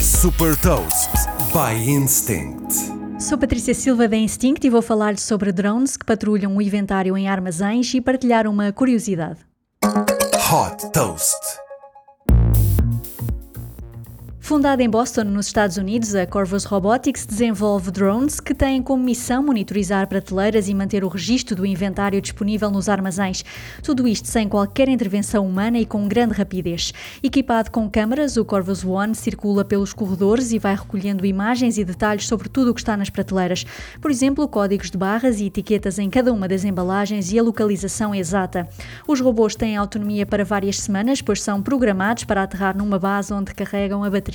Super Toast by Instinct. Sou Patrícia Silva da Instinct e vou falar sobre drones que patrulham o inventário em armazéns e partilhar uma curiosidade. Hot Toast. Fundada em Boston, nos Estados Unidos, a Corvus Robotics desenvolve drones que têm como missão monitorizar prateleiras e manter o registro do inventário disponível nos armazéns. Tudo isto sem qualquer intervenção humana e com grande rapidez. Equipado com câmaras, o Corvus One circula pelos corredores e vai recolhendo imagens e detalhes sobre tudo o que está nas prateleiras. Por exemplo, códigos de barras e etiquetas em cada uma das embalagens e a localização exata. Os robôs têm autonomia para várias semanas, pois são programados para aterrar numa base onde carregam a bateria.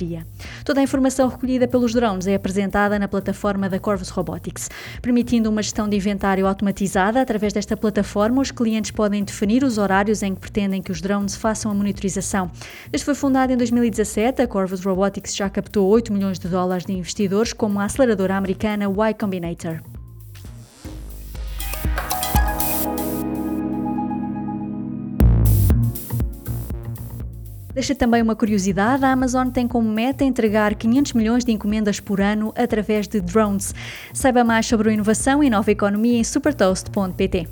Toda a informação recolhida pelos drones é apresentada na plataforma da Corvus Robotics, permitindo uma gestão de inventário automatizada. Através desta plataforma, os clientes podem definir os horários em que pretendem que os drones façam a monitorização. Desde foi fundada em 2017, a Corvus Robotics já captou 8 milhões de dólares de investidores, como a aceleradora americana Y Combinator. Deixa também uma curiosidade: a Amazon tem como meta entregar 500 milhões de encomendas por ano através de drones. Saiba mais sobre inovação e nova economia em supertoast.pt.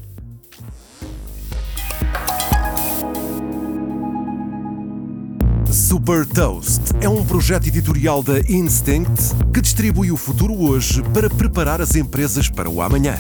Super Toast é um projeto editorial da Instinct que distribui o futuro hoje para preparar as empresas para o amanhã.